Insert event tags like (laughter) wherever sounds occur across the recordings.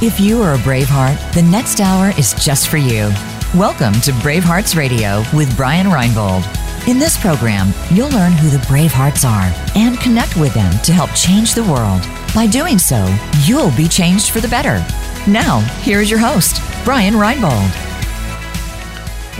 If you are a Braveheart, the next hour is just for you. Welcome to Bravehearts Radio with Brian Reinbold. In this program, you'll learn who the Bravehearts are and connect with them to help change the world. By doing so, you'll be changed for the better. Now, here's your host, Brian Reinbold.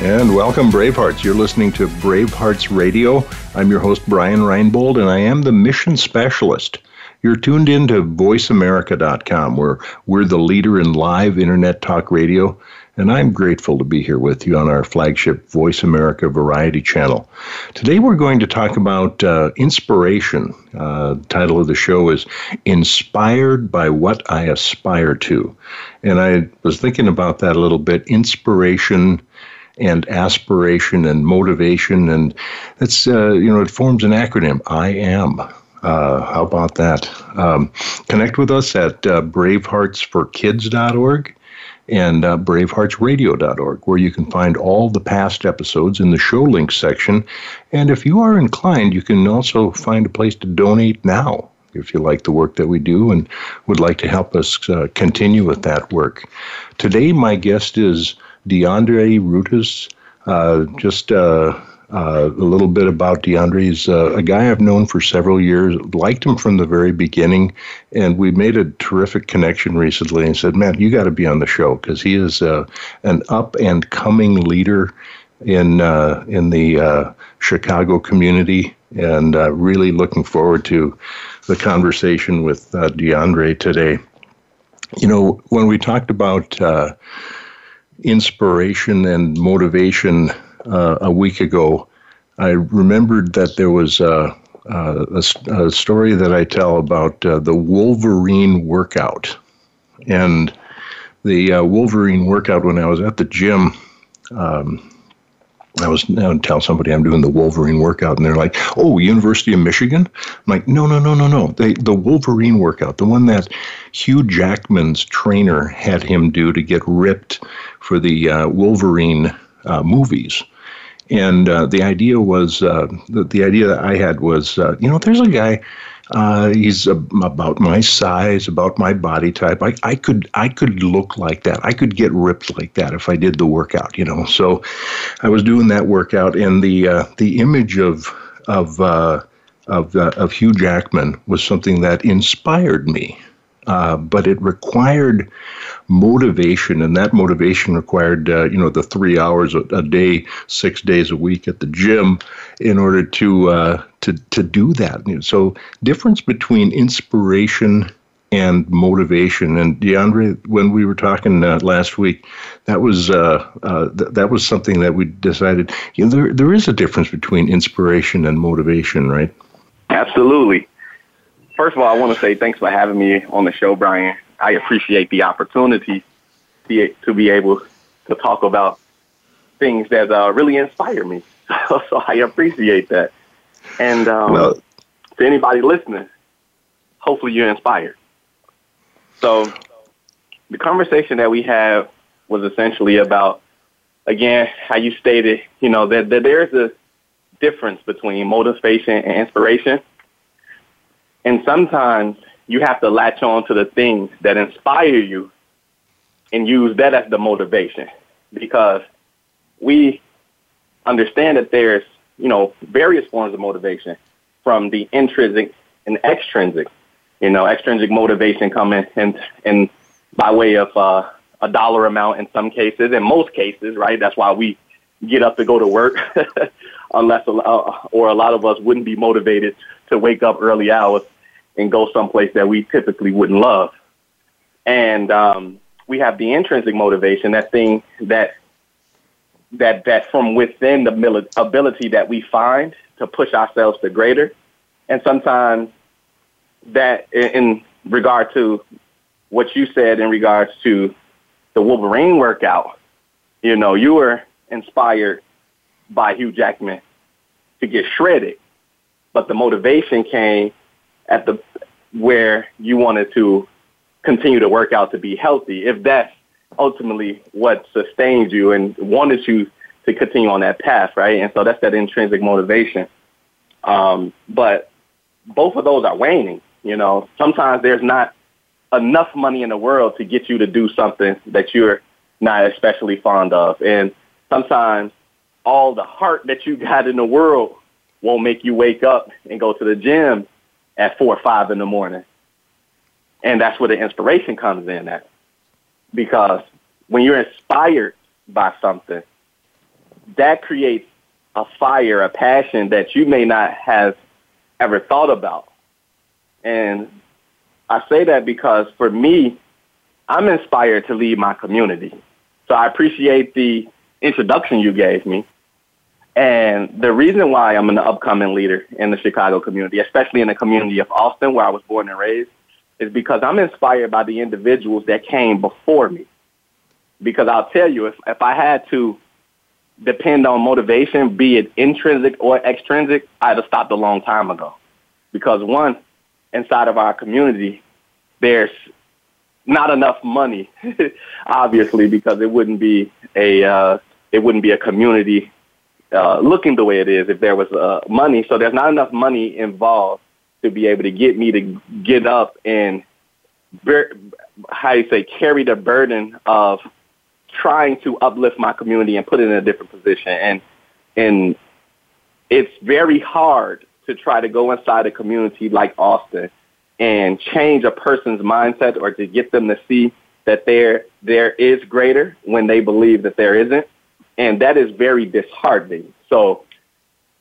And welcome, Bravehearts. You're listening to Bravehearts Radio. I'm your host, Brian Reinbold, and I am the mission specialist. You're tuned in to voiceamerica.com, where we're the leader in live internet talk radio. And I'm grateful to be here with you on our flagship Voice America Variety channel. Today we're going to talk about uh, inspiration. Uh, the title of the show is Inspired by What I Aspire to. And I was thinking about that a little bit. Inspiration and aspiration and motivation. And that's, uh, you know, it forms an acronym I am. Uh, how about that? Um, connect with us at uh, braveheartsforkids.org and uh, braveheartsradio.org, where you can find all the past episodes in the show links section. And if you are inclined, you can also find a place to donate now if you like the work that we do and would like to help us uh, continue with that work. Today, my guest is DeAndre Rutas. Uh, just uh, uh, a little bit about DeAndre. He's uh, a guy I've known for several years, liked him from the very beginning, and we made a terrific connection recently and said, Man, you got to be on the show because he is uh, an up and coming leader in, uh, in the uh, Chicago community, and uh, really looking forward to the conversation with DeAndre today. You know, when we talked about inspiration and motivation uh, a week ago, I remembered that there was a, a, a story that I tell about uh, the Wolverine workout. And the uh, Wolverine workout, when I was at the gym, um, I was would tell somebody I'm doing the Wolverine workout, and they're like, "Oh, University of Michigan." I'm like, "No, no, no, no, no. They, the Wolverine workout, the one that Hugh Jackman's trainer had him do to get ripped for the uh, Wolverine uh, movies. And uh, the idea was uh, the, the idea that I had was, uh, you know, there's a guy. Uh, he's about my size, about my body type. I, I could I could look like that. I could get ripped like that if I did the workout, you know. So I was doing that workout, and the the image of of of of Hugh Jackman was something that inspired me. Uh, but it required motivation, and that motivation required, uh, you know, the three hours a, a, day, six days a week at the gym, in order to uh, to to do that. So, difference between inspiration and motivation. And DeAndre, when we were talking uh, last week, that was uh, uh, th- that was something that we decided. You know, there there is a difference between inspiration and motivation, right? Absolutely first of all, I want to say thanks for having me on the show, Brian. I appreciate the opportunity to be, able to talk about things that uh, really inspire me. (laughs) so I appreciate that. And um, well, to anybody listening, hopefully you're inspired. So the conversation that we had was essentially about, again, how you stated, you know, that, that there's a difference between motivation and inspiration. And sometimes you have to latch on to the things that inspire you and use that as the motivation because we understand that there's, you know, various forms of motivation from the intrinsic and extrinsic. You know, extrinsic motivation coming in, in by way of uh, a dollar amount in some cases, in most cases, right? That's why we get up to go to work, (laughs) unless uh, or a lot of us wouldn't be motivated to wake up early hours and go someplace that we typically wouldn't love. And um, we have the intrinsic motivation, that thing that that that from within the ability that we find to push ourselves to greater. And sometimes that in regard to what you said in regards to the Wolverine workout, you know, you were inspired by Hugh Jackman to get shredded, but the motivation came at the where you wanted to continue to work out to be healthy, if that's ultimately what sustains you and wanted you to continue on that path, right? And so that's that intrinsic motivation. Um, but both of those are waning. You know, sometimes there's not enough money in the world to get you to do something that you're not especially fond of. And sometimes all the heart that you got in the world won't make you wake up and go to the gym at four or five in the morning. And that's where the inspiration comes in at. Because when you're inspired by something, that creates a fire, a passion that you may not have ever thought about. And I say that because for me, I'm inspired to lead my community. So I appreciate the introduction you gave me. And the reason why I'm an upcoming leader in the Chicago community, especially in the community of Austin, where I was born and raised, is because I'm inspired by the individuals that came before me. Because I'll tell you, if, if I had to depend on motivation, be it intrinsic or extrinsic, I'd have stopped a long time ago. Because one, inside of our community, there's not enough money, (laughs) obviously, because it wouldn't be a uh, it wouldn't be a community uh, looking the way it is if there was uh, money. So there's not enough money involved to be able to get me to get up and how you say carry the burden of trying to uplift my community and put it in a different position. And and it's very hard to try to go inside a community like Austin and change a person's mindset or to get them to see that there there is greater when they believe that there isn't. And that is very disheartening. So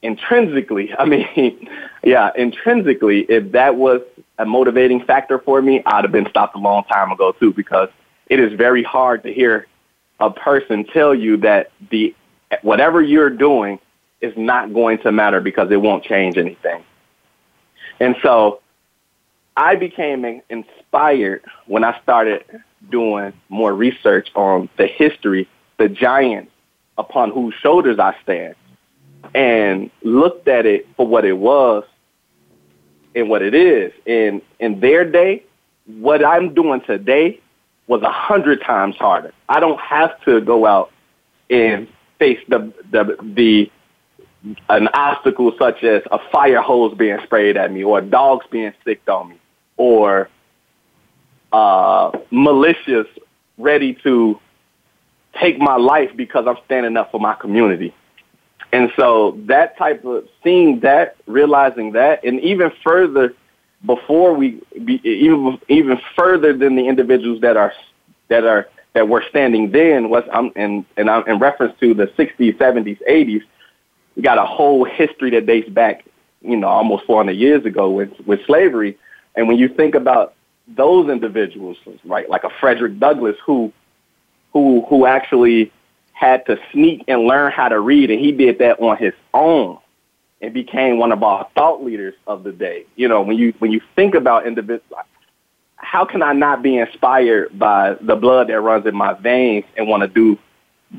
intrinsically, (laughs) I mean, yeah, intrinsically, if that was a motivating factor for me, I'd have been stopped a long time ago too, because it is very hard to hear a person tell you that the whatever you're doing is not going to matter because it won't change anything. And so I became inspired when I started doing more research on the history, the giants upon whose shoulders I stand, and looked at it for what it was and what it is. And in their day, what I'm doing today was a hundred times harder. I don't have to go out and face the the the an obstacle such as a fire hose being sprayed at me or dogs being sicked on me or uh, malicious ready to take my life because I'm standing up for my community. And so that type of seeing that, realizing that, and even further before we be, even even further than the individuals that are that are that were standing then was I'm and and I'm in reference to the 60s, 70s, 80s. We got a whole history that dates back, you know, almost 400 years ago with with slavery. And when you think about those individuals, right, like a Frederick Douglass, who who who actually had to sneak and learn how to read, and he did that on his own and became one of our thought leaders of the day. You know, when you when you think about individuals, how can I not be inspired by the blood that runs in my veins and want to do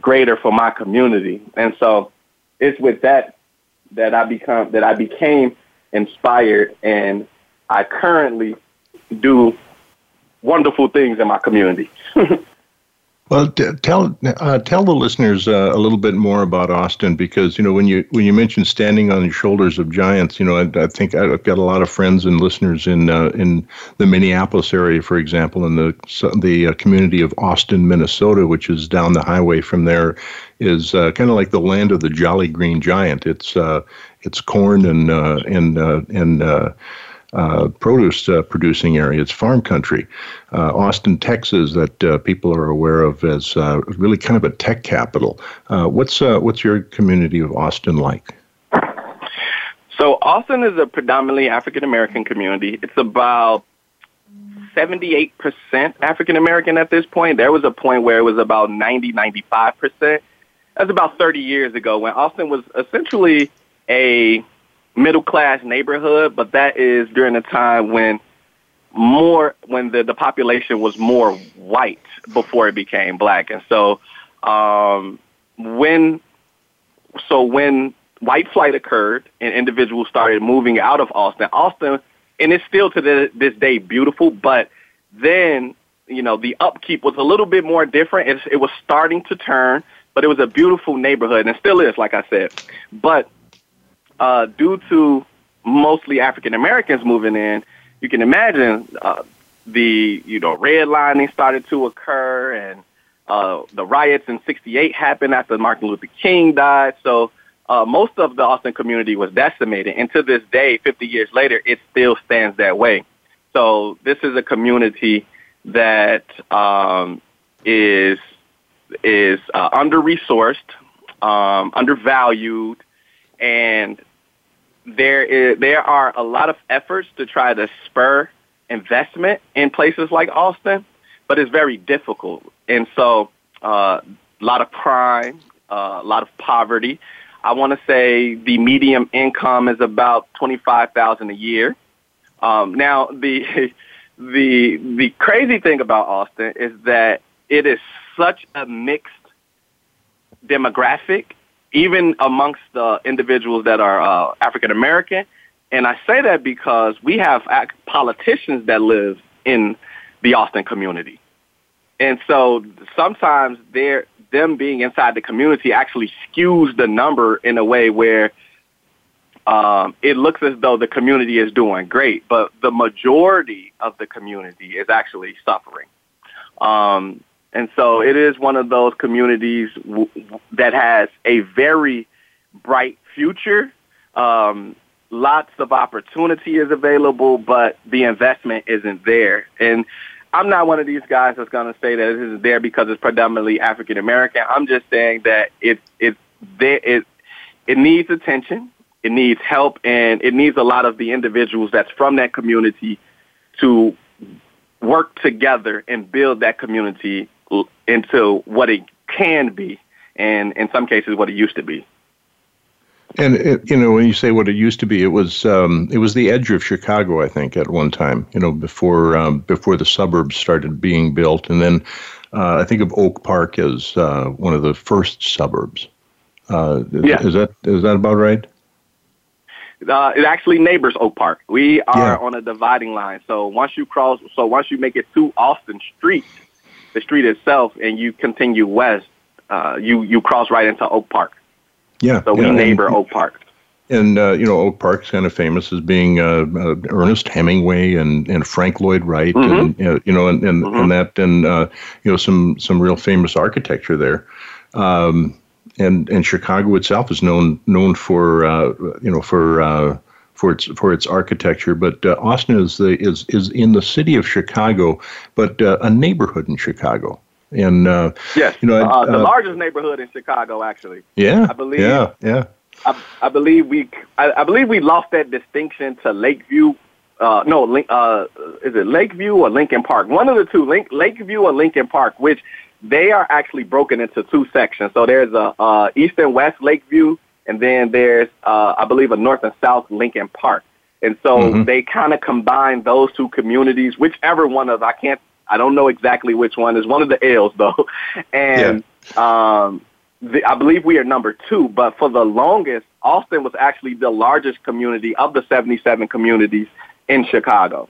greater for my community? And so it's with that that I become that I became inspired and I currently do wonderful things in my community. (laughs) Well, t- tell uh, tell the listeners uh, a little bit more about Austin because you know when you when you mention standing on the shoulders of giants, you know I, I think I've got a lot of friends and listeners in uh, in the Minneapolis area, for example, in the the uh, community of Austin, Minnesota, which is down the highway from there, is uh, kind of like the land of the Jolly Green Giant. It's uh, it's corn and and and uh, produce uh, producing area. It's farm country. Uh, Austin, Texas, that uh, people are aware of as uh, really kind of a tech capital. What's what's your community of Austin like? So Austin is a predominantly African American community. It's about 78% African American at this point. There was a point where it was about 90, 95%. That's about 30 years ago when Austin was essentially a middle class neighborhood, but that is during a time when more when the, the population was more white before it became black. And so um, when so when white flight occurred and individuals started moving out of Austin, Austin and it's still to the, this day beautiful, but then you know the upkeep was a little bit more different. It, it was starting to turn, but it was a beautiful neighborhood and it still is, like I said. But uh, due to mostly African Americans moving in, you can imagine uh, the you know redlining started to occur, and uh, the riots in '68 happened after Martin Luther King died. So uh, most of the Austin community was decimated, and to this day, 50 years later, it still stands that way. So this is a community that um, is is uh, under resourced, um, undervalued, and there is there are a lot of efforts to try to spur investment in places like Austin, but it's very difficult. And so, uh, a lot of crime, uh, a lot of poverty. I want to say the medium income is about twenty five thousand a year. Um, now, the (laughs) the the crazy thing about Austin is that it is such a mixed demographic, even amongst the individuals that are uh, African American. And I say that because we have politicians that live in the Austin community. And so sometimes they're, them being inside the community actually skews the number in a way where um, it looks as though the community is doing great, but the majority of the community is actually suffering. Um, and so it is one of those communities w- that has a very bright future. Um, lots of opportunity is available, but the investment isn't there. And I'm not one of these guys that's going to say that it isn't there because it's predominantly African American. I'm just saying that it it there it it needs attention, it needs help, and it needs a lot of the individuals that's from that community to work together and build that community into what it can be, and in some cases, what it used to be. And it, you know, when you say what it used to be, it was um, it was the edge of Chicago, I think, at one time. You know, before um, before the suburbs started being built, and then uh, I think of Oak Park as uh, one of the first suburbs. Uh, yeah. is that is that about right? Uh, it actually neighbors Oak Park. We are yeah. on a dividing line. So once you cross, so once you make it to Austin Street, the street itself, and you continue west, uh, you you cross right into Oak Park. Yeah. So we yeah, neighbor and, Oak Park. And uh, you know, Oak Park's kind of famous as being uh, uh, Ernest Hemingway and, and Frank Lloyd Wright, mm-hmm. and you know, and and, mm-hmm. and that, and uh, you know, some some real famous architecture there. Um, and and Chicago itself is known known for uh, you know for uh, for its for its architecture. But uh, Austin is the is is in the city of Chicago, but uh, a neighborhood in Chicago. And uh, yes, you know, uh, the largest neighborhood in Chicago, actually. Yeah, I believe. Yeah, yeah. I, I believe we I, I, believe we lost that distinction to Lakeview. Uh, no, uh, is it Lakeview or Lincoln Park? One of the two, Link, Lakeview or Lincoln Park, which they are actually broken into two sections. So there's a uh, east and west Lakeview, and then there's, uh, I believe, a north and south Lincoln Park. And so mm-hmm. they kind of combine those two communities, whichever one of I can't, I don't know exactly which one is one of the L's though, (laughs) and yeah. um, the, I believe we are number two. But for the longest, Austin was actually the largest community of the 77 communities in Chicago.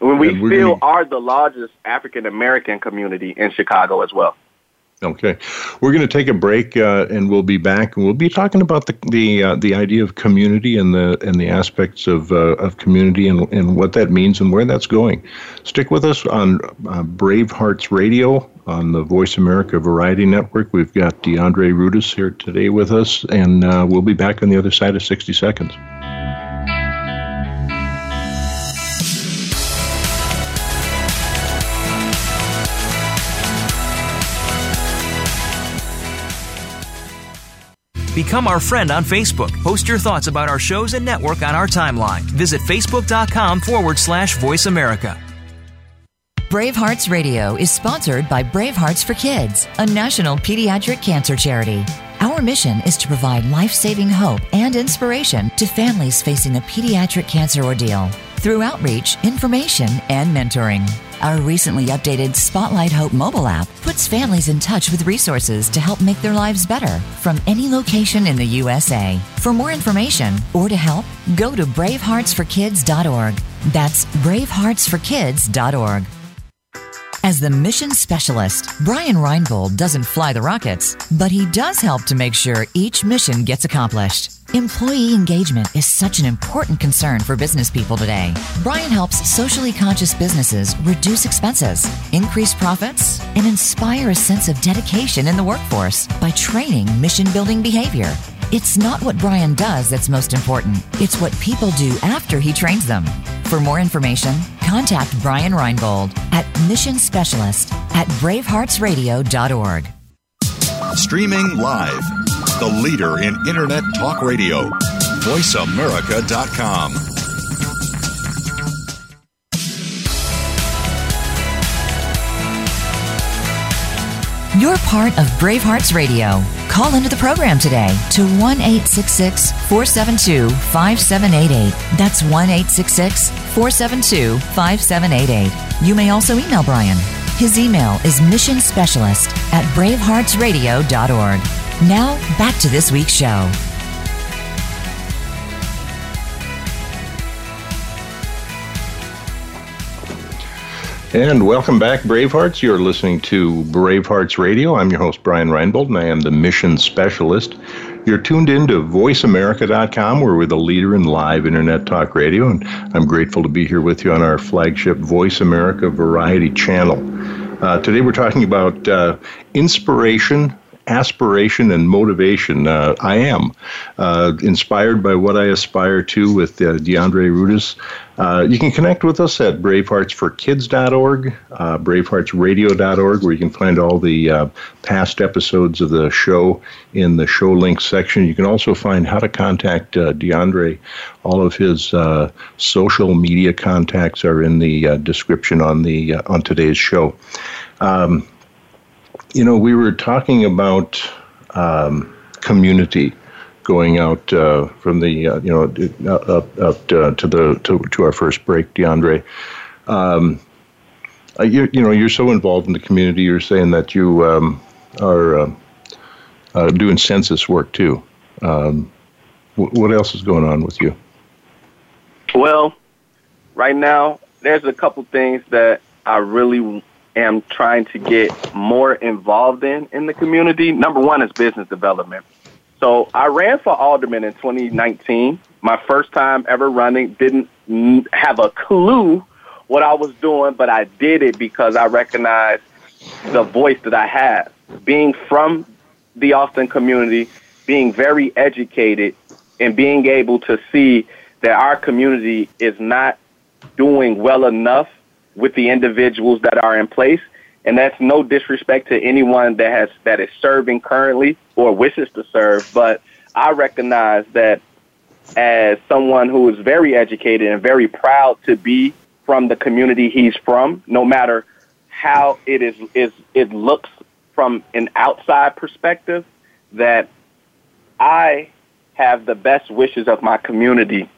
When we still gonna... are the largest African American community in Chicago as well. Okay, we're going to take a break, uh, and we'll be back, and we'll be talking about the the uh, the idea of community and the and the aspects of uh, of community and and what that means and where that's going. Stick with us on uh, Brave Hearts Radio on the Voice America Variety Network. We've got DeAndre Rudis here today with us, and uh, we'll be back on the other side of sixty seconds. Become our friend on Facebook. Post your thoughts about our shows and network on our timeline. Visit facebook.com forward slash voice America. Brave Hearts Radio is sponsored by Brave Hearts for Kids, a national pediatric cancer charity. Our mission is to provide life saving hope and inspiration to families facing a pediatric cancer ordeal through outreach, information, and mentoring. Our recently updated Spotlight Hope mobile app puts families in touch with resources to help make their lives better from any location in the USA. For more information or to help, go to braveheartsforkids.org. That's braveheartsforkids.org. As the mission specialist, Brian Reinbold doesn't fly the rockets, but he does help to make sure each mission gets accomplished. Employee engagement is such an important concern for business people today. Brian helps socially conscious businesses reduce expenses, increase profits, and inspire a sense of dedication in the workforce by training mission building behavior. It's not what Brian does that's most important, it's what people do after he trains them. For more information, contact Brian Reinbold at Mission Specialist at braveheartsradio.org. Streaming live, the leader in Internet Talk Radio, voiceamerica.com. You're part of Bravehearts Radio. Call into the program today to 1 472 5788. That's 1 472 5788. You may also email Brian. His email is missionspecialist at braveheartsradio.org. Now, back to this week's show. And welcome back, Bravehearts. You're listening to Bravehearts Radio. I'm your host, Brian Reinbold, and I am the mission specialist. You're tuned in to voiceamerica.com, where we're the leader in live internet talk radio, and I'm grateful to be here with you on our flagship Voice America Variety channel. Uh, today we're talking about uh, inspiration aspiration and motivation. Uh, I am uh, inspired by what I aspire to with uh, DeAndre Rudis. Uh, you can connect with us at braveheartsforkids.org, uh, braveheartsradio.org, where you can find all the uh, past episodes of the show in the show links section. You can also find how to contact uh, DeAndre. All of his social media contacts are in the description on the on today's show. Um, you know, we were talking about um, community going out uh, from the uh, you know up, up uh, to the to, to our first break, DeAndre. Um, uh, you, you know, you're so involved in the community. You're saying that you um, are uh, doing census work too. Um, what else is going on with you? Well, right now there's a couple things that I really am trying to get more involved in in the community. Number one is business development. So I ran for alderman in 2019. My first time ever running. Didn't have a clue what I was doing, but I did it because I recognized the voice that I have. Being from the Austin community, being very educated, and being able to see that our community is not doing well enough with the individuals that are in place. And that's no disrespect to anyone that has that is serving currently or wishes to serve, but I recognize that as someone who is very educated and very proud to be from the community he's from, no matter how it is, is it looks from an outside perspective, that I have the best wishes of my community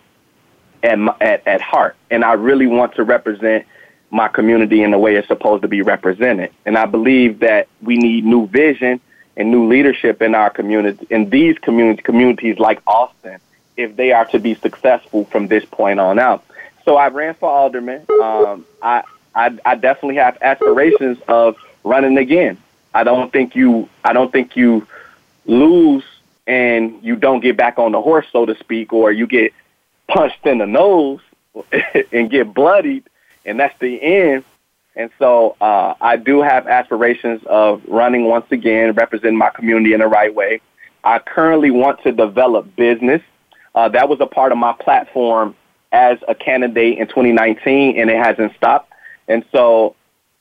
at, at, at heart, and I really want to represent my community in the way it's supposed to be represented. And I believe that we need new vision and new leadership in our community, in these community, communities like Austin, if they are to be successful from this point on out. So I ran for alderman. Um, I, I, I definitely have aspirations of running again. I don't think you, I don't think you lose and you don't get back on the horse, so to speak, or you get punched in the nose (laughs) and get bloodied and that's the end. And so uh, I do have aspirations of running once again, representing my community in the right way. I currently want to develop business. Uh, that was a part of my platform as a candidate in 2019, and it hasn't stopped. And so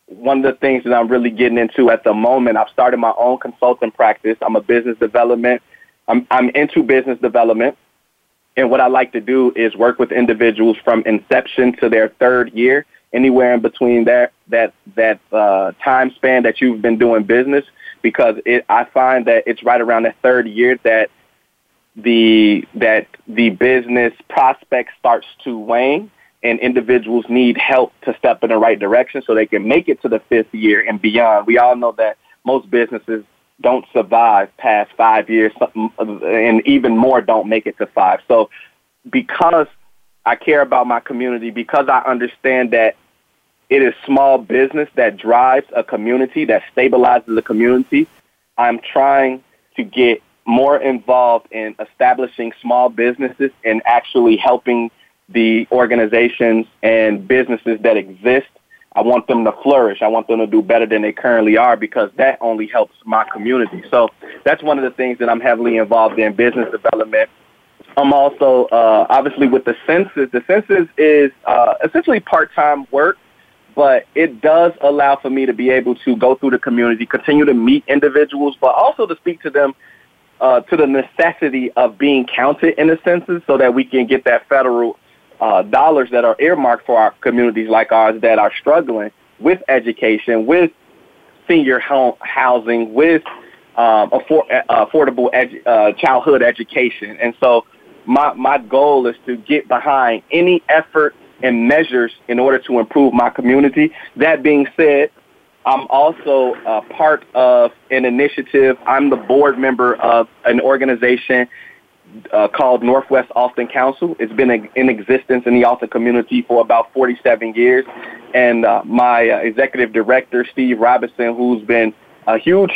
one of the things that I'm really getting into at the moment, I've started my own consulting practice. I'm a business development. I'm, I'm into business development. And what I like to do is work with individuals from inception to their third year, anywhere in between that that that uh, time span that you've been doing business, because it, I find that it's right around the third year that the that the business prospect starts to wane and individuals need help to step in the right direction so they can make it to the fifth year and beyond. We all know that most businesses don't survive past five years, and even more don't make it to five. So, because I care about my community, because I understand that it is small business that drives a community, that stabilizes a community. I'm trying to get more involved in establishing small businesses and actually helping the organizations and businesses that exist. I want them to flourish. I want them to do better than they currently are because that only helps my community. So that's one of the things that I'm heavily involved in business development. I'm also uh, obviously with the census. The census is uh, essentially part-time work, but it does allow for me to be able to go through the community, continue to meet individuals, but also to speak to them uh, to the necessity of being counted in the census so that we can get that federal uh, dollars that are earmarked for our communities like ours that are struggling with education, with senior home housing, with um, afford, uh, affordable edu- uh, childhood education. And so my, my goal is to get behind any effort and measures in order to improve my community. That being said, I'm also a part of an initiative. I'm the board member of an organization uh, called Northwest Austin Council. It's been in existence in the Austin community for about 47 years. And uh, my uh, executive director, Steve Robinson, who's been a huge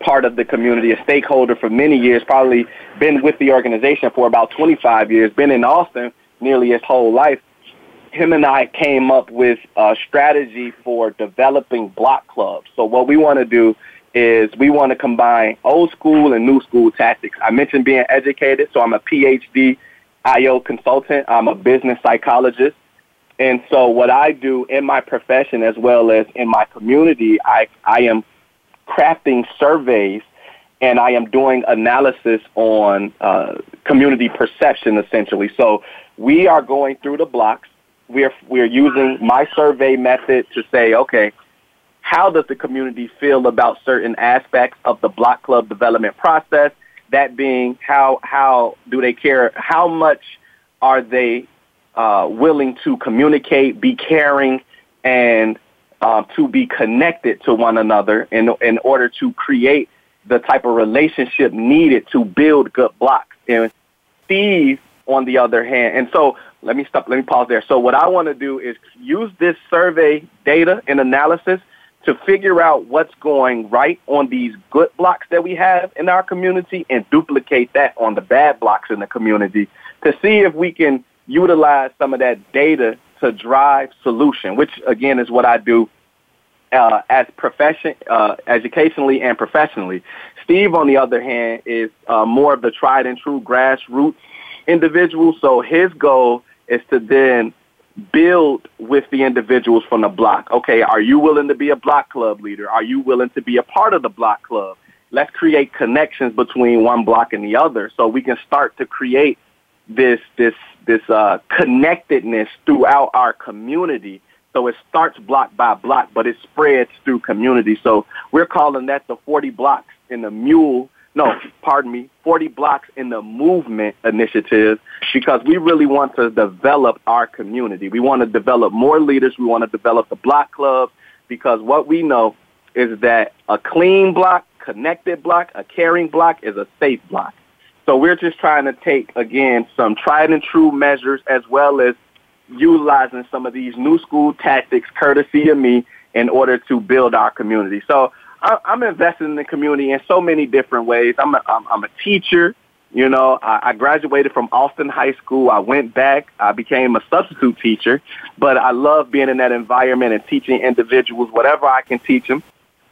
part of the community, a stakeholder for many years, probably been with the organization for about 25 years, been in Austin nearly his whole life. Him and I came up with a strategy for developing block clubs. So what we want to do is we want to combine old school and new school tactics. I mentioned being educated, so I'm a PhD IO consultant. I'm a business psychologist. And so what I do in my profession as well as in my community, I, I am crafting surveys and I am doing analysis on uh, community perception essentially. So we are going through the blocks. We're, we're using my survey method to say, okay, how does the community feel about certain aspects of the block club development process? That being, how how do they care? How much are they uh, willing to communicate, be caring, and uh, to be connected to one another in in order to create the type of relationship needed to build good blocks? And Steve, on the other hand, and so let me stop. Let me pause there. So what I want to do is use this survey data and analysis to figure out what's going right on these good blocks that we have in our community and duplicate that on the bad blocks in the community to see if we can utilize some of that data to drive solution, which again is what I do uh, as profession, uh, educationally and professionally. Steve, on the other hand, is uh, more of the tried and true grassroots individual. So his goal is to then build with the individuals from the block. Okay, are you willing to be a block club leader? Are you willing to be a part of the block club? Let's create connections between one block and the other so we can start to create this this this uh, connectedness throughout our community. So it starts block by block, but it spreads through community. So we're calling that the 40 blocks in the mule no, pardon me, 40 blocks in the movement initiative because we really want to develop our community. We want to develop more leaders. We want to develop the block clubs because what we know is that a clean block, connected block, a caring block is a safe block. So we're just trying to take, again, some tried and true measures as well as utilizing some of these new school tactics courtesy of me in order to build our community. So I, I'm invested in the community in so many different ways. I'm a, I'm, I'm a teacher. You know, I, I graduated from Austin High School. I went back. I became a substitute teacher, but I love being in that environment and teaching individuals whatever I can teach them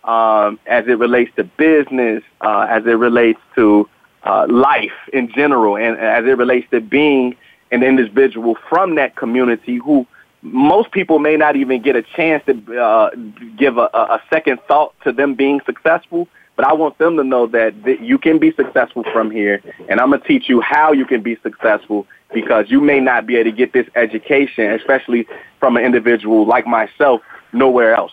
um, as it relates to business, uh, as it relates to uh, life in general, and as it relates to being an individual from that community who most people may not even get a chance to uh, give a, a second thought to them being successful. But I want them to know that, that you can be successful from here, and I'm gonna teach you how you can be successful because you may not be able to get this education, especially from an individual like myself, nowhere else.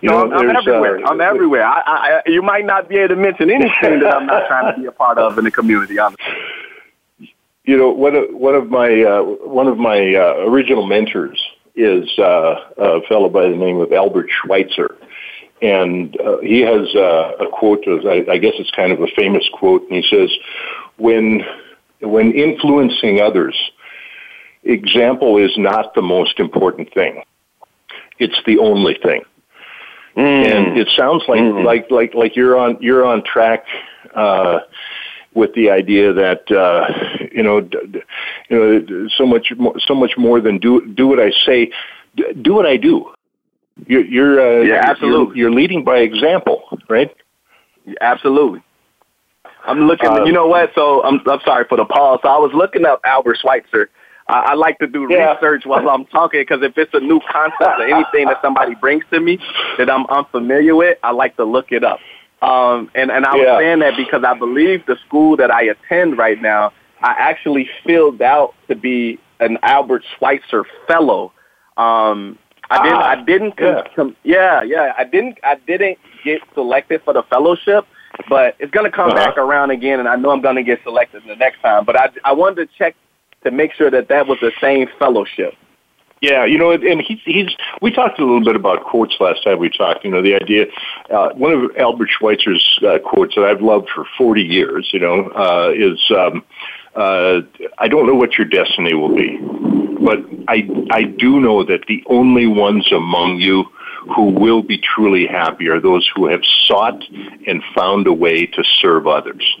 You know, I'm, I'm everywhere. Uh, I'm everywhere. I, I, you might not be able to mention anything that I'm not trying to be a part of in the community. Honestly. You know, one of one of my uh, one of my uh, original mentors is uh, a fellow by the name of Albert Schweitzer, and uh, he has uh, a quote. Of, I, I guess it's kind of a famous quote, and he says, "When when influencing others, example is not the most important thing." it's the only thing. Mm. And it sounds like mm. like like like you're on you're on track uh, with the idea that uh, you know d- you know so much more, so much more than do do what I say, d- do what I do. You're, you're uh, yeah, absolutely. You're, you're, leading by example, right? Absolutely. I'm looking. Um, you know what? So I'm I'm sorry for the pause. So I was looking up Albert Schweitzer. I, I like to do yeah. research while I'm talking because if it's a new concept or anything that somebody brings to me that I'm unfamiliar with, I like to look it up. Um, and and I was yeah. saying that because I believe the school that I attend right now, I actually filled out to be an Albert Schweitzer Fellow. Um, I didn't. I didn't. Yeah. Com- yeah, yeah. I didn't. I didn't get selected for the fellowship, but it's gonna come uh-huh. back around again, and I know I'm gonna get selected the next time. But I I wanted to check to make sure that that was the same fellowship. Yeah, you know, and he's he's. We talked a little bit about quotes last time we talked. You know, the idea. Uh, one of Albert Schweitzer's uh, quotes that I've loved for forty years. You know, uh, is um, uh, I don't know what your destiny will be, but I I do know that the only ones among you who will be truly happy are those who have sought and found a way to serve others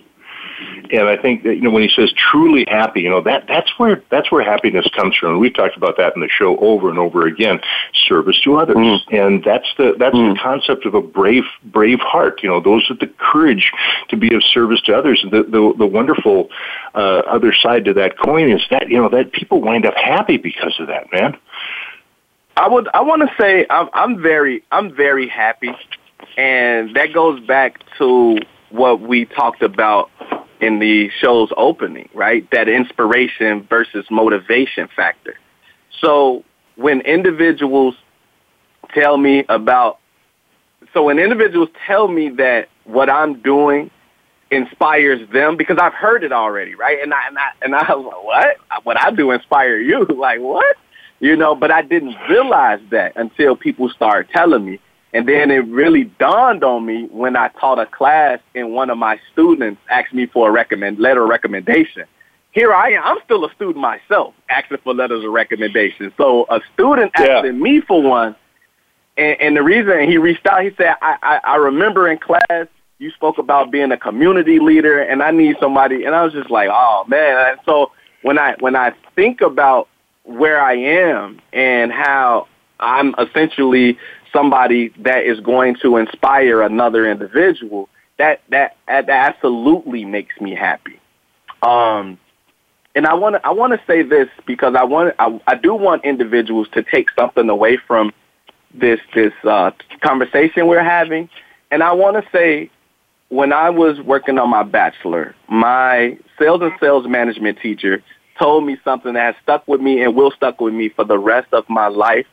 and I think that you know when he says truly happy, you know that that's where that's where happiness comes from. And we've talked about that in the show over and over again. Service to others, mm. and that's the that's mm. the concept of a brave brave heart. You know, those with the courage to be of service to others. The the, the wonderful uh, other side to that coin is that you know that people wind up happy because of that, man. I would I want to say I'm I'm very I'm very happy, and that goes back to what we talked about in the show's opening, right? That inspiration versus motivation factor. So when individuals tell me about, so when individuals tell me that what I'm doing inspires them, because I've heard it already, right? And I, and I, and I was like, what? What I do inspire you? (laughs) like, what? You know, but I didn't realize that until people started telling me. And then it really dawned on me when I taught a class and one of my students asked me for a recommend letter of recommendation. Here I am. I'm still a student myself, asking for letters of recommendation. So a student asking yeah. me for one, and, and the reason he reached out, he said, I, I, I remember in class you spoke about being a community leader, and I need somebody. And I was just like, oh man. And so when I when I think about where I am and how I'm essentially somebody that is going to inspire another individual, that that that absolutely makes me happy. Um, and I want to I want to say this because I want I, I do want individuals to take something away from this this uh, conversation we're having, and I want to say when I was working on my bachelor, my sales and sales management teacher told me something that has stuck with me and will stuck with me for the rest of my life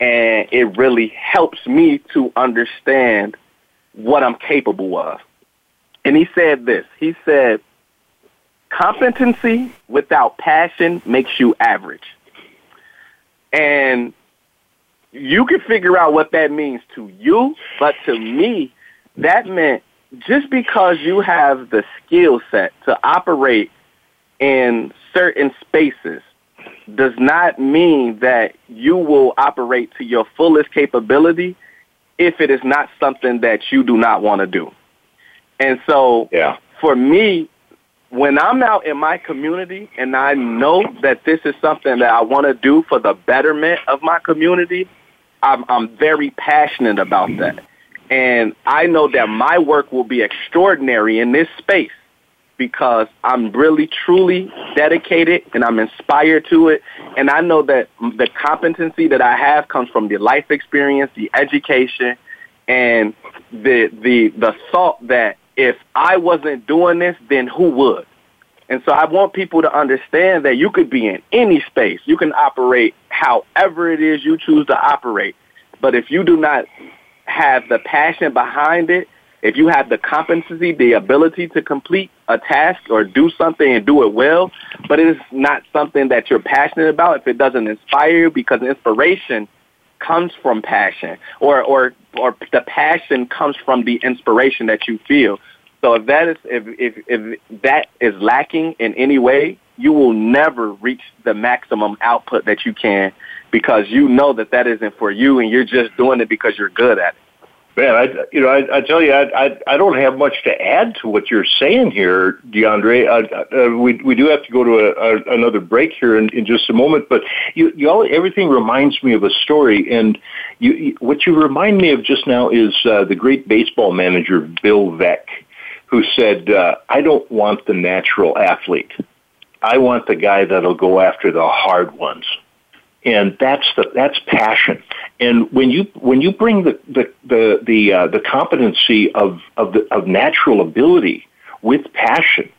and it really helps me to understand what I'm capable of. And he said this. He said, competency without passion makes you average. And you can figure out what that means to you, but to me, that meant just because you have the skill set to operate in certain spaces does not mean that you will operate to your fullest capability if it is not something that you do not want to do. And so yeah. for me, when I'm out in my community and I know that this is something that I want to do for the betterment of my community, I'm, I'm very passionate about that. And I know that my work will be extraordinary in this space because I'm really truly dedicated and I'm inspired to it. And I know that the competency that I have comes from the life experience, the education, and the the the thought that if I wasn't doing this, then who would? And so I want people to understand that you could be in any space. You can operate however it is you choose to operate. But if you do not have the passion behind it, if you have the competency, the ability to complete a task or do something and do it well, but it is not something that you're passionate about, if it doesn't inspire you, because inspiration comes from passion, or or or the passion comes from the inspiration that you feel. So if that is if if, if that is lacking in any way, you will never reach the maximum output that you can because you know that that isn't for you and you're just doing it because you're good at it. Man, I you know I, I tell you I, I I don't have much to add to what you're saying here, DeAndre. Uh, uh, we we do have to go to a, a, another break here in, in just a moment, but you you all everything reminds me of a story, and you, you what you remind me of just now is uh, the great baseball manager Bill Veeck, who said, uh, "I don't want the natural athlete, I want the guy that'll go after the hard ones." And that's the that's passion. And when you when you bring the the the the, uh, the competency of of the of natural ability with passion,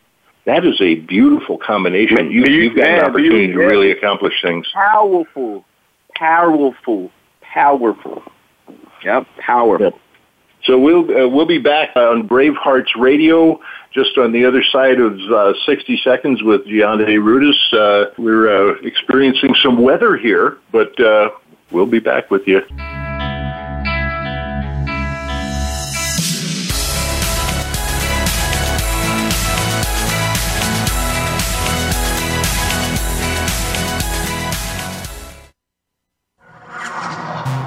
that is a beautiful combination. You, you've got an opportunity to really accomplish things. Powerful, powerful, powerful. Yep, powerful. Yep. So we'll uh, we'll be back on Bravehearts Radio just on the other side of uh, 60 seconds with DeAndre Rudis. Uh, we're uh, experiencing some weather here, but uh, we'll be back with you.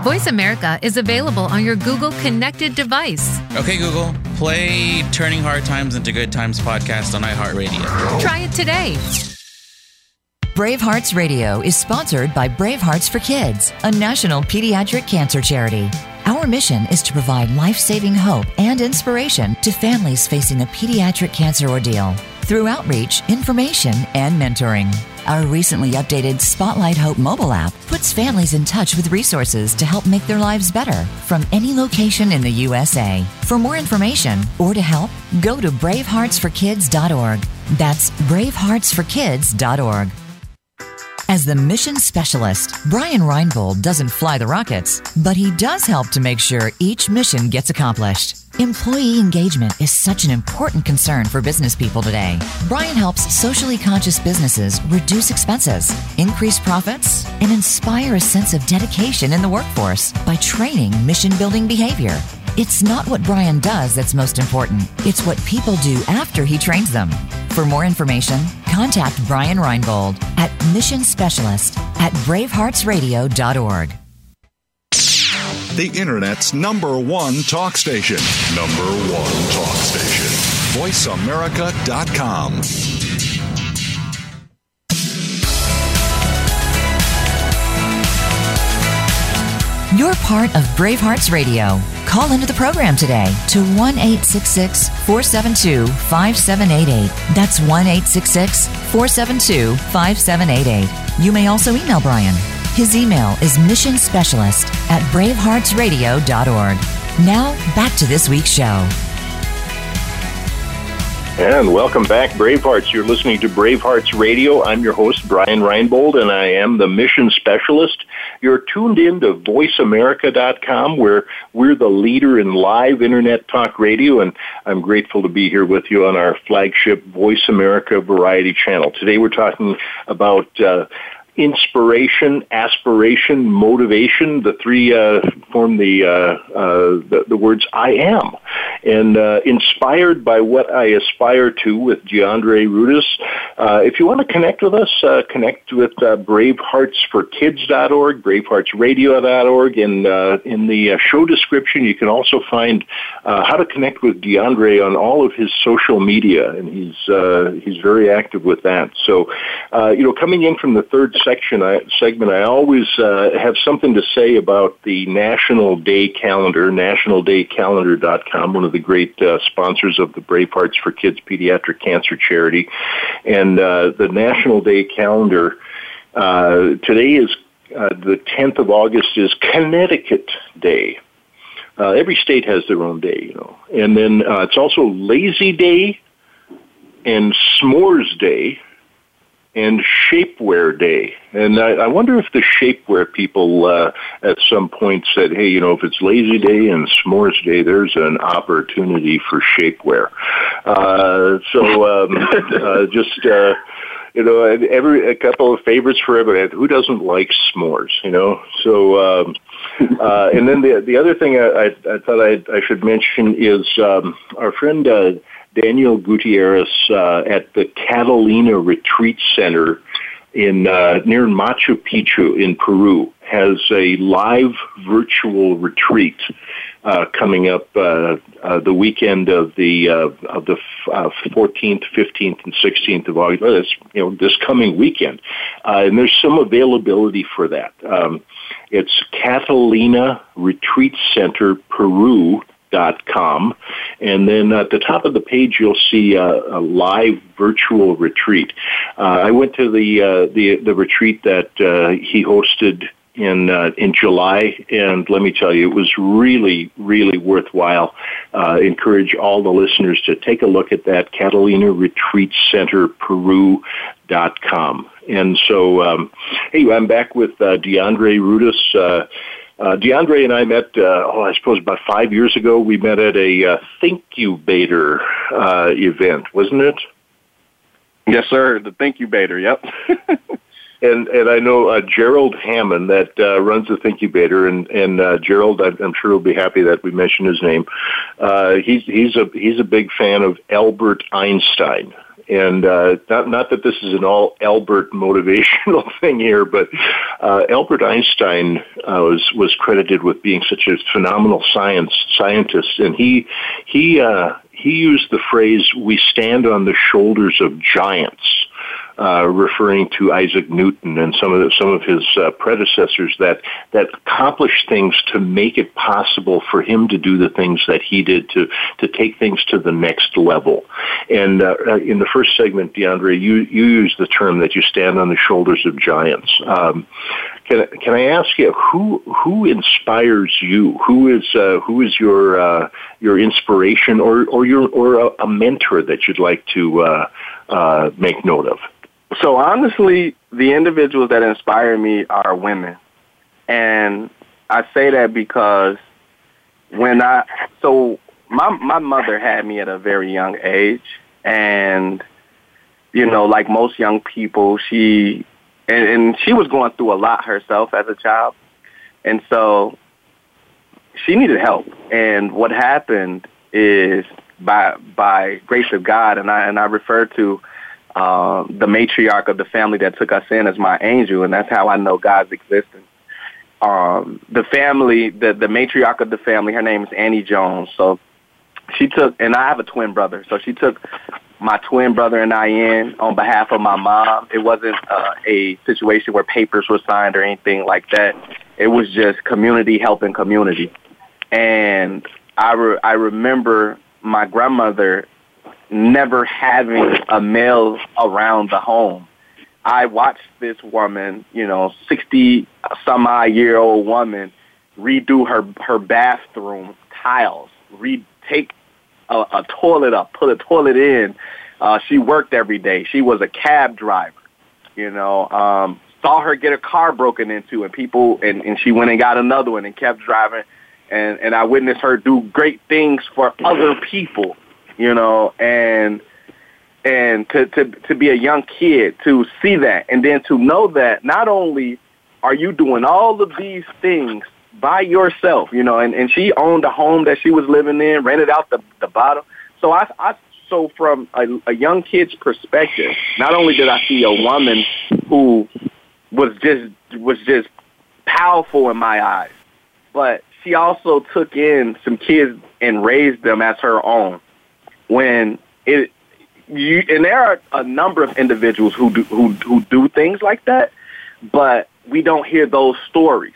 Voice America is available on your Google connected device. Okay, Google, play Turning Hard Times into Good Times podcast on iHeartRadio. Try it today. Bravehearts Radio is sponsored by Bravehearts for Kids, a national pediatric cancer charity. Our mission is to provide life saving hope and inspiration to families facing a pediatric cancer ordeal through outreach, information, and mentoring. Our recently updated Spotlight Hope mobile app puts families in touch with resources to help make their lives better from any location in the USA. For more information or to help, go to braveheartsforkids.org. That's braveheartsforkids.org. As the mission specialist, Brian Reinbold doesn't fly the rockets, but he does help to make sure each mission gets accomplished. Employee engagement is such an important concern for business people today. Brian helps socially conscious businesses reduce expenses, increase profits, and inspire a sense of dedication in the workforce by training mission building behavior. It's not what Brian does that's most important, it's what people do after he trains them. For more information, contact Brian Reinbold at Mission Specialist at braveheartsradio.org. The Internet's number one talk station. Number one talk station. VoiceAmerica.com. You're part of Bravehearts Radio. Call into the program today to 1 472 5788. That's 1 472 5788. You may also email Brian. His email is missionspecialist at braveheartsradio.org. Now, back to this week's show. And welcome back, Bravehearts. You're listening to Bravehearts Radio. I'm your host, Brian Reinbold, and I am the mission specialist. You're tuned in to VoiceAmerica.com, where we're the leader in live internet talk radio, and I'm grateful to be here with you on our flagship Voice America Variety channel. Today we're talking about uh, inspiration, aspiration, motivation. The three uh, form the, uh, uh, the, the words "I am," and uh, inspired by what I aspire to with DeAndre Rudis. Uh, if you want to connect with us, uh, connect with uh, BraveHeartsForKids.org, BraveHeartsRadio.org, and in the show description, you can also find how to connect with DeAndre on all of his social media, and he's he's very active with that. So, you know, coming in from the third section I, segment, I always uh, have something to say about the National Day Calendar, nationaldaycalendar.com, one of the great uh, sponsors of the Bravehearts for Kids Pediatric Cancer Charity. And uh, the National Day Calendar, uh, today is uh, the 10th of August is Connecticut Day. Uh, every state has their own day, you know. And then it's also Lazy Day and S'mores Day and Shapewear Day. And I, I wonder if the Shapewear people uh, at some point said, hey, you know, if it's Lazy Day and S'mores Day, there's an opportunity for shapewear. Uh, so um, (laughs) uh, just. Uh, you know, every a couple of favorites for everybody. Who doesn't like s'mores? You know, so um, uh, and then the the other thing I, I, I thought I, I should mention is um, our friend uh, Daniel Gutierrez uh, at the Catalina Retreat Center in uh, near Machu Picchu in Peru has a live virtual retreat uh, coming up uh, uh, the weekend of the uh, of the uh, 14th, 15th, and 16th of August. Well, you know this coming weekend, and there's some availability for that. Um, it's Catalina Retreat Center Peru dot com, and then at the top of the page you'll see a, a live virtual retreat. Uh, I went to the uh, the the retreat that uh, he hosted in uh, in July, and let me tell you, it was really, really worthwhile. Uh, encourage all the listeners to take a look at that Catalina Retreat Center Peru dot com. And so, um, hey, I'm back with uh, DeAndre Rudis. Uh, DeAndre and I met, uh, oh, I suppose about five years ago. We met at a uh, Thinkubator uh, event, wasn't it? Yes, sir. The Thinkubator. Yep. (laughs) and and I know uh, Gerald Hammond that uh, runs the Thinkubator, and and uh, Gerald, I'm, I'm sure will be happy that we mentioned his name. Uh, he's he's a he's a big fan of Albert Einstein, and uh, not not that this is an all Albert (laughs) motivational thing here, but uh, Albert Einstein uh, was was credited with being such a phenomenal science scientist, and he he uh, he used the phrase "we stand on the shoulders of giants." Uh, referring to Isaac Newton and some of the, some of his uh, predecessors that that accomplished things to make it possible for him to do the things that he did to to take things to the next level. And uh, uh in the first segment, DeAndre, you you used the term that you stand on the shoulders of giants. Um, can, can I ask you who who inspires you? Who is uh, who is your uh, your inspiration or or your or a, a mentor that you'd like to uh, uh, make note of? So honestly, the individuals that inspire me are women. And I say that because when I so my my mother had me at a very young age and you know, like most young people, she and, and she was going through a lot herself as a child. And so she needed help. And what happened is by by grace of God and I and I refer to uh, the matriarch of the family that took us in as my angel, and that's how I know God's existence. Um, the family, the, the matriarch of the family, her name is Annie Jones. So she took, and I have a twin brother, so she took my twin brother and I in on behalf of my mom. It wasn't uh, a situation where papers were signed or anything like that. It was just community helping community. And I, re- I remember my grandmother never having a male around the home. I watched this woman, you know, 60 some odd year old woman redo her, her bathroom tiles, retake a, a toilet up, put a toilet in. Uh, she worked every day. She was a cab driver, you know, um, saw her get a car broken into and people, and, and she went and got another one and kept driving. And, and I witnessed her do great things for other people you know, and and to, to to be a young kid to see that and then to know that not only are you doing all of these things by yourself, you know, and, and she owned a home that she was living in, rented out the the bottom. So I I so from a, a young kid's perspective, not only did I see a woman who was just was just powerful in my eyes, but she also took in some kids and raised them as her own when it you and there are a number of individuals who do who who do things like that, but we don't hear those stories,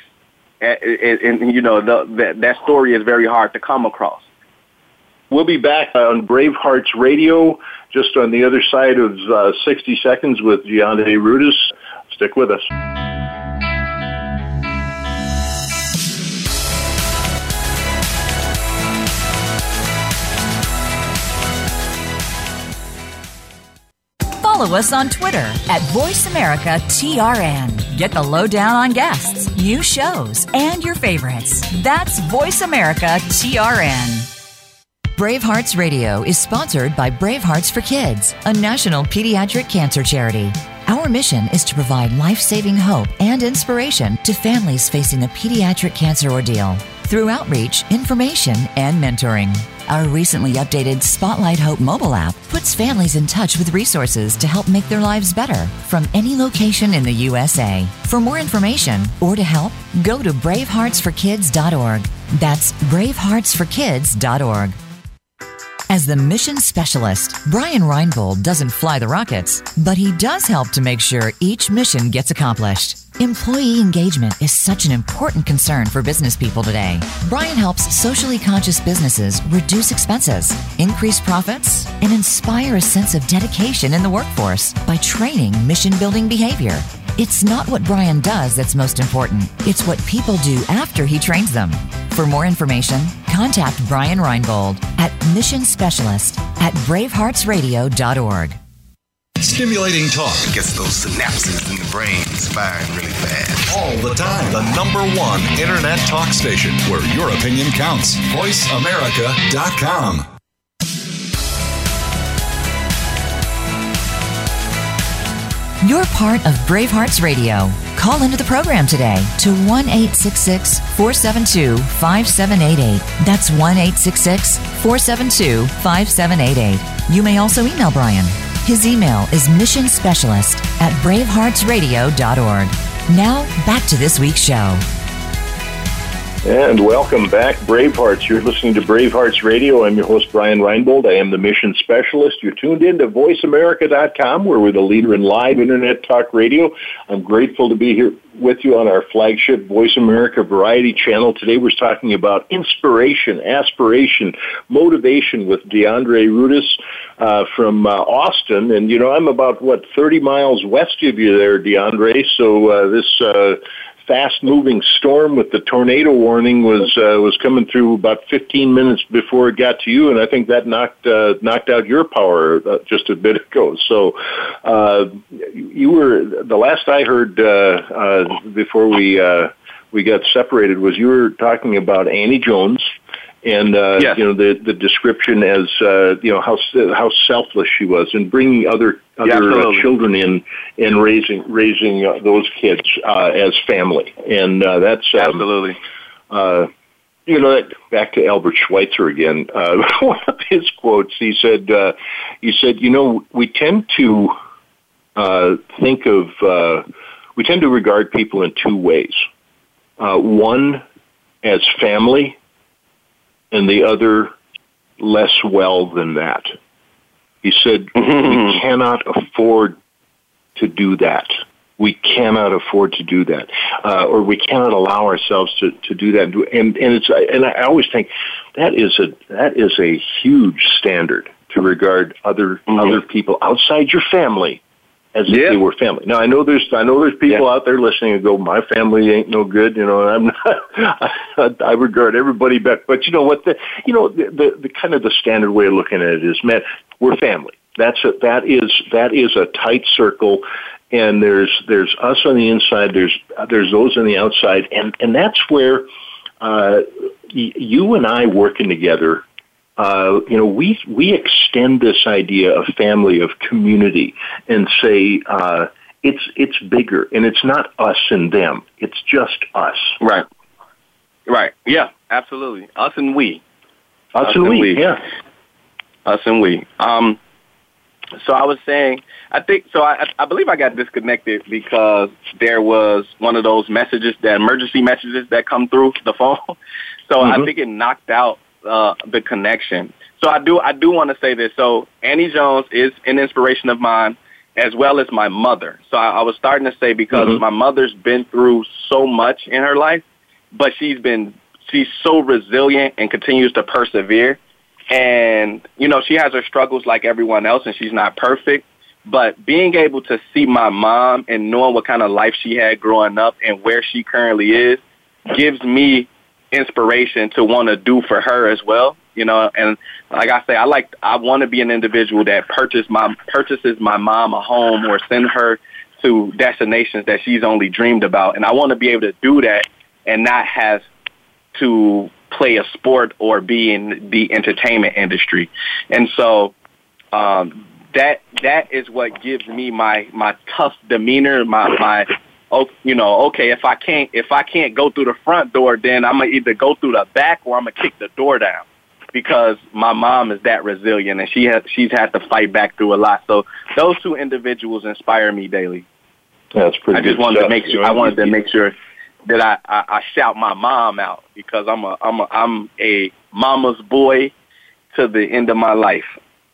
and, and, you know the, that that story is very hard to come across. We'll be back on Bravehearts Radio, just on the other side of uh, 60 seconds with DeAndre Rudis. Stick with us. Follow us on Twitter at VoiceAmericaTRN. Get the lowdown on guests, new shows, and your favorites. That's VoiceAmericaTRN. Bravehearts Radio is sponsored by Bravehearts for Kids, a national pediatric cancer charity. Our mission is to provide life saving hope and inspiration to families facing a pediatric cancer ordeal. through outreach, information, and mentoring. Our recently updated Spotlight Hope mobile app puts families in touch with resources to help make their lives better from any location in the USA. For more information or to help, go to braveheartsforkids.org. That's braveheartsforkids.org. As the mission specialist, Brian Reinbold doesn't fly the rockets, but he does help to make sure each mission gets accomplished. Employee engagement is such an important concern for business people today. Brian helps socially conscious businesses reduce expenses, increase profits, and inspire a sense of dedication in the workforce by training mission building behavior. It's not what Brian does that's most important, it's what people do after he trains them. For more information, contact Brian Reinbold at Mission Specialist at braveheartsradio.org. Stimulating talk gets those synapses in the brain firing really fast. all the time. The number one internet talk station where your opinion counts. VoiceAmerica.com. You're part of Bravehearts Radio. Call into the program today to 1 866 472 5788. That's 1 866 472 5788. You may also email Brian. His email is missionspecialist at braveheartsradio.org. Now, back to this week's show. And welcome back, Bravehearts. You're listening to Bravehearts Radio. I'm your host, Brian Reinbold. I am the mission specialist. You're tuned in to VoiceAmerica.com, where we're the leader in live Internet talk radio. I'm grateful to be here with you on our flagship Voice America Variety channel. Today we're talking about inspiration, aspiration, motivation with DeAndre Rudis uh, from uh, Austin. And, you know, I'm about, what, 30 miles west of you there, DeAndre. So uh, this... Uh, fast-moving storm with the tornado warning was uh, was coming through about 15 minutes before it got to you, and I think that knocked uh, knocked out your power uh, just a bit (laughs) ago. So uh, you were the last I heard uh, uh, before we uh, we got separated was you were talking about Annie Jones and uh, Yes. you know the the description as uh, you know how how selfless she was and bringing other other uh, children in and raising raising uh, those kids uh, as family and uh, that's um, Absolutely. uh, you know, back to Albert Schweitzer again. Uh, (laughs) one of his quotes, he said, uh, he said, you know, we tend to uh, think of, uh, we tend to regard people in two ways. Uh, one as family, and the other less well than that. He said, we cannot afford to do that. We cannot afford to do that, uh, or we cannot allow ourselves to, to do that. And, and and it's and I always think that is a that is a huge standard to regard other other people outside your family as if Yeah. they were family. Now I know there's I know there's people out there listening and go, my family ain't no good. You know, and I'm (laughs) not. I, I regard everybody back, but you know what? The you know the, the the kind of the standard way of looking at it is, man, we're family. That's a, that is that is a tight circle, and there's there's us on the inside. There's there's those on the outside, and and that's where uh, y- you and I working together uh, you know, we we extend this idea of family, of community, and say uh, it's it's bigger, and it's not us and them. It's just us, Right. Right. Yeah, absolutely. Us and we. us, Us and we. we. Yeah, Us and we. Um, so I was saying, I think so. I, I believe I got disconnected because there was one of those messages, that emergency messages that come through the (laughs) phone. So I Mhm. think it knocked out uh, the connection. So I do, I do want to say this. So Annie Jones is an inspiration of mine, as well as my mother. So I, I was starting to say because Mhm. my mother's been through so much in her life, but she's been she's so resilient and continues to persevere. And you know, she has her struggles like everyone else, and she's not perfect. But being able to see my mom and knowing what kind of life she had growing up and where she currently is gives me inspiration to want to do for her as well. You know, and like I say, I like I want to be an individual that purchase my purchases my mom a home or send her to destinations that she's only dreamed about, and I want to be able to do that and not have to play a sport or be in the entertainment industry. And so um, that that is what gives me my my tough demeanor, my my oh, you know, okay, if I can't if I can't go through the front door, then I'm gonna either go through the back or I'm gonna kick the door down because my mom is that resilient and she has she's had to fight back through a lot. So those two individuals inspire me daily. That's pretty. I just good wanted stuff. to make sure I wanted to make sure that I, I, I shout my mom out because I'm a I'm a I'm a mama's boy to the end of my life.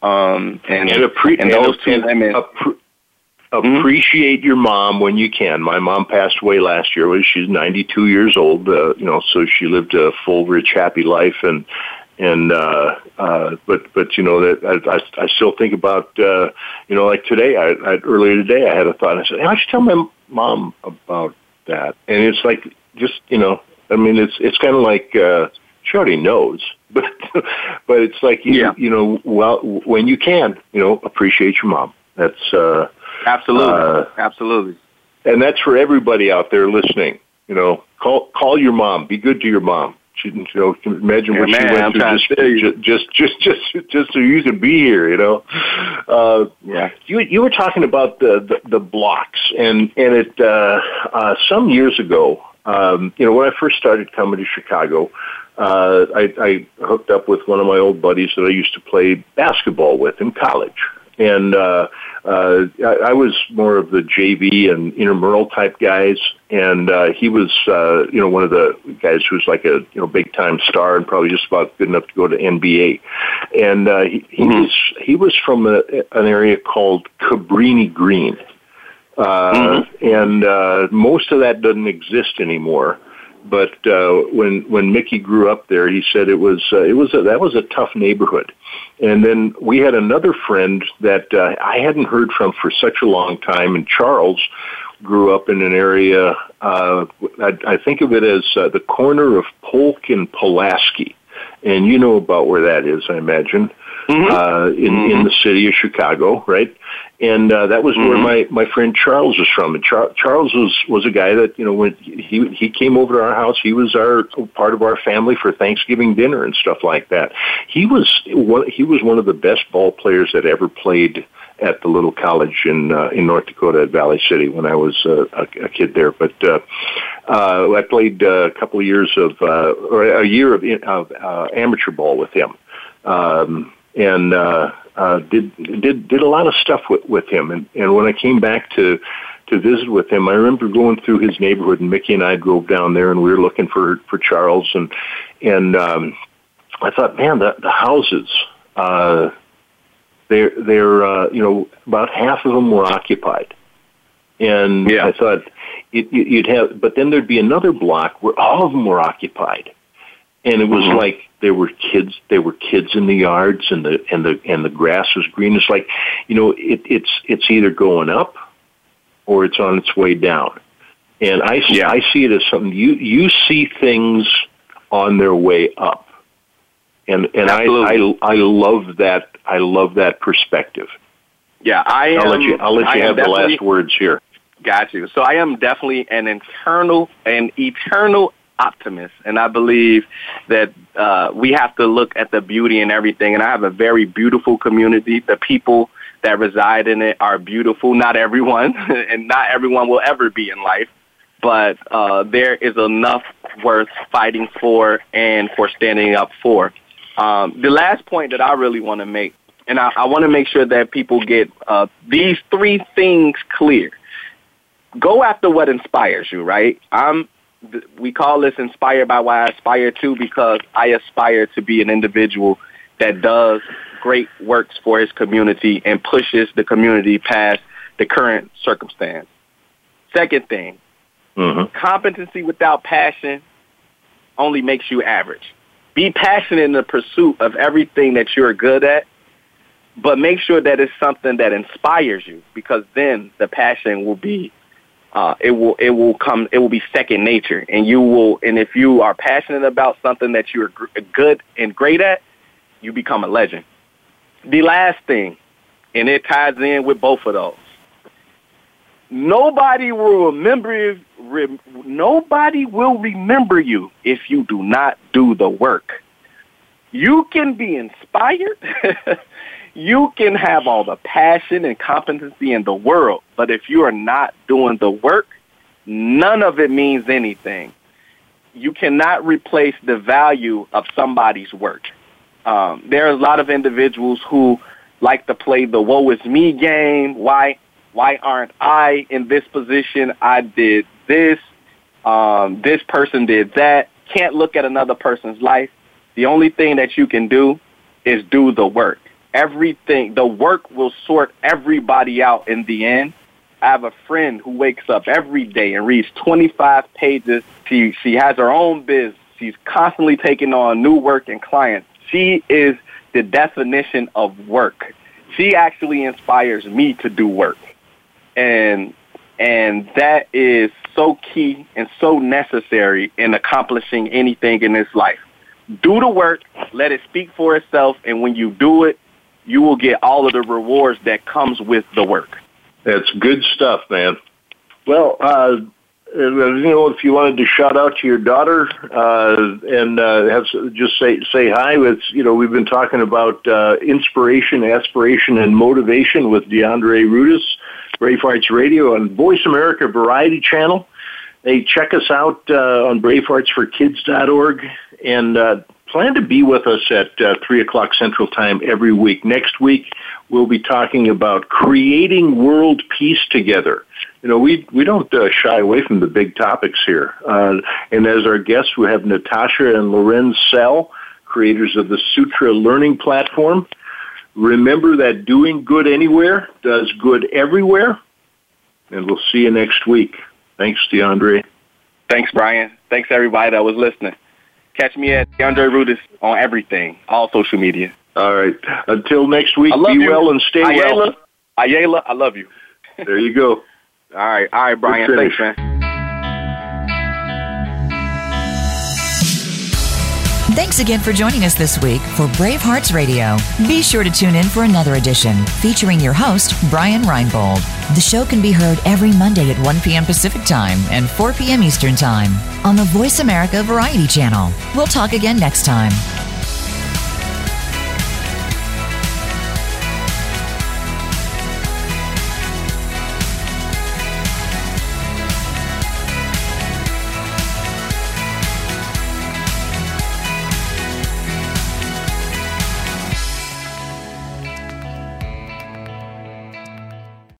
Um and and, appre- and and those two and women appre- appreciate your mom when you can. My mom passed away last year. She's 92 years old. Uh, you know, so she lived a full, rich, happy life, and and uh, uh, but but you know that I, I, I still think about uh, you know like today. I, I earlier today I had a thought. I said, hey, I should tell my mom about that, and it's like just you know. I mean, it's it's kind of like. Uh, she already knows, (laughs) but but it's like you, Yeah. you know, well, when you can, you know, appreciate your mom. That's uh, absolutely uh, absolutely. and that's for everybody out there listening. You know, call call your mom. Be good to your mom. She, you know, imagine what Yeah, she went I'm through just, to just just just just just so you can be here. You know. Uh, Yeah. you you were talking about the the, the blocks, and and it uh, uh, some years ago. Um, you know, when I first started coming to Chicago, uh, I, I hooked up with one of my old buddies that I used to play basketball with in college. And uh, uh, I, I was more of the JV and intramural type guys, and uh, he was, uh, you know, one of the guys who was like a you know big time star and probably just about good enough to go to NBA. And uh, he, he was he was from a, an area called Cabrini Green, uh, and uh, most of that doesn't exist anymore. But uh, when when Mickey grew up there, he said it was uh, it was a, that was a tough neighborhood. And then we had another friend that uh, I hadn't heard from for such a long time, and Charles grew up in an area. Uh, I, I think of it as uh, the corner of Polk and Pulaski, and you know about where that is, I imagine, uh, in in the city of Chicago, right? And uh, that was where my my friend Charles was from. And Char- Charles was was a guy that you know when he he came over to our house, he was our part of our family for Thanksgiving dinner and stuff like that. He was one, he was one of the best ball players that ever played at the little college in uh, in North Dakota at Valley City when I was uh, a, a kid there. But uh, uh, I played uh, a couple of years of uh, or a year of, of uh, amateur ball with him, um, and uh, uh, did did did a lot of stuff with with him. And and when I came back to to visit with him, I remember going through his neighborhood, and Mickey and I drove down there, and we were looking for for Charles, and and um, I thought, man, the the houses. Uh, they're they're uh, you know about half of them were occupied, and Yeah. I thought it, you- you'd have, but then there'd be another block where all of them were occupied, and it was Mhm. like there were kids there were kids in the yards and the and the and the grass was green. It's like you know it, it's it's either going up or it's on its way down, and I see, Yeah. I see it as something you you see things on their way up and and I, Absolutely. I I love that I love that perspective. Yeah, I. I'll let you I'll let you am have the last words here. Got you. So I am definitely an internal and eternal optimist, and I believe that uh, we have to look at the beauty in everything. And I have a very beautiful community. The people that reside in it are beautiful. Not everyone, (laughs) and not everyone will ever be in life, but uh, there is enough worth fighting for and for standing up for. Um, the last point that I really want to make, and I, I want to make sure that people get uh, these three things clear go after what inspires you, right? I'm we call this inspired by why I aspire to because I aspire to be an individual that does great works for his community and pushes the community past the current circumstance. Second thing, Mm-hmm. competency without passion only makes you average. Be passionate in the pursuit of everything that you're good at, but make sure that it's something that inspires you because then the passion will be uh, it will it will come it will be second nature. And you will and if you are passionate about something that you're good and great at you become a legend. The last thing and it ties in with both of those. Nobody will remember re, nobody will remember you if you do not do the work. You can be inspired (laughs) you can have all the passion and competency in the world, but if you are not doing the work, none of it means anything. You cannot replace the value of somebody's work. Um, there are a lot of individuals who like to play the woe is me game. Why, why aren't I in this position? I did this. Um, this person did that. Can't look at another person's life. The only thing that you can do is do the work. Everything, the work will sort everybody out in the end. I have a friend who wakes up every day and reads 25 pages. She, she has her own biz. She's constantly taking on new work and clients. She is the definition of work. She actually inspires me to do work. And and that is so key and so necessary in accomplishing anything in this life. Do the work, let it speak for itself, and when you do it, you will get all of the rewards that comes with the work. That's good stuff, man. Well, uh, you know, if you wanted to shout out to your daughter uh, and uh, have just say say hi, it's you know we've been talking about uh, inspiration, aspiration, and motivation with DeAndre Rudis, Brave Hearts Radio on Voice America Variety Channel. Hey, check us out uh, on BraveHeartsForKids.org and uh, plan to be with us at uh, 3 o'clock Central Time every week. Next week, we'll be talking about creating world peace together. You know, we, we don't uh, shy away from the big topics here. Uh, and as our guests, we have Natasha and Lorenz Sell, creators of the Sutra Learning Platform. Remember that doing good anywhere does good everywhere. And we'll see you next week. Thanks, DeAndre. Thanks, Brian. Thanks, everybody that was listening. Catch me at DeAndre Rudis on everything, all social media. All right. Until next week, be you. well and stay Ayala, well. Ayala, I love you. There you go. all right, all right, Brian. Thanks, man. Thanks again for joining us this week for Brave Hearts Radio. Be sure to tune in for another edition featuring your host, Brian Reinbold. The show can be heard every Monday at 1 p.m. Pacific Time and 4 p.m. Eastern Time on the Voice America Variety Channel. We'll talk again next time.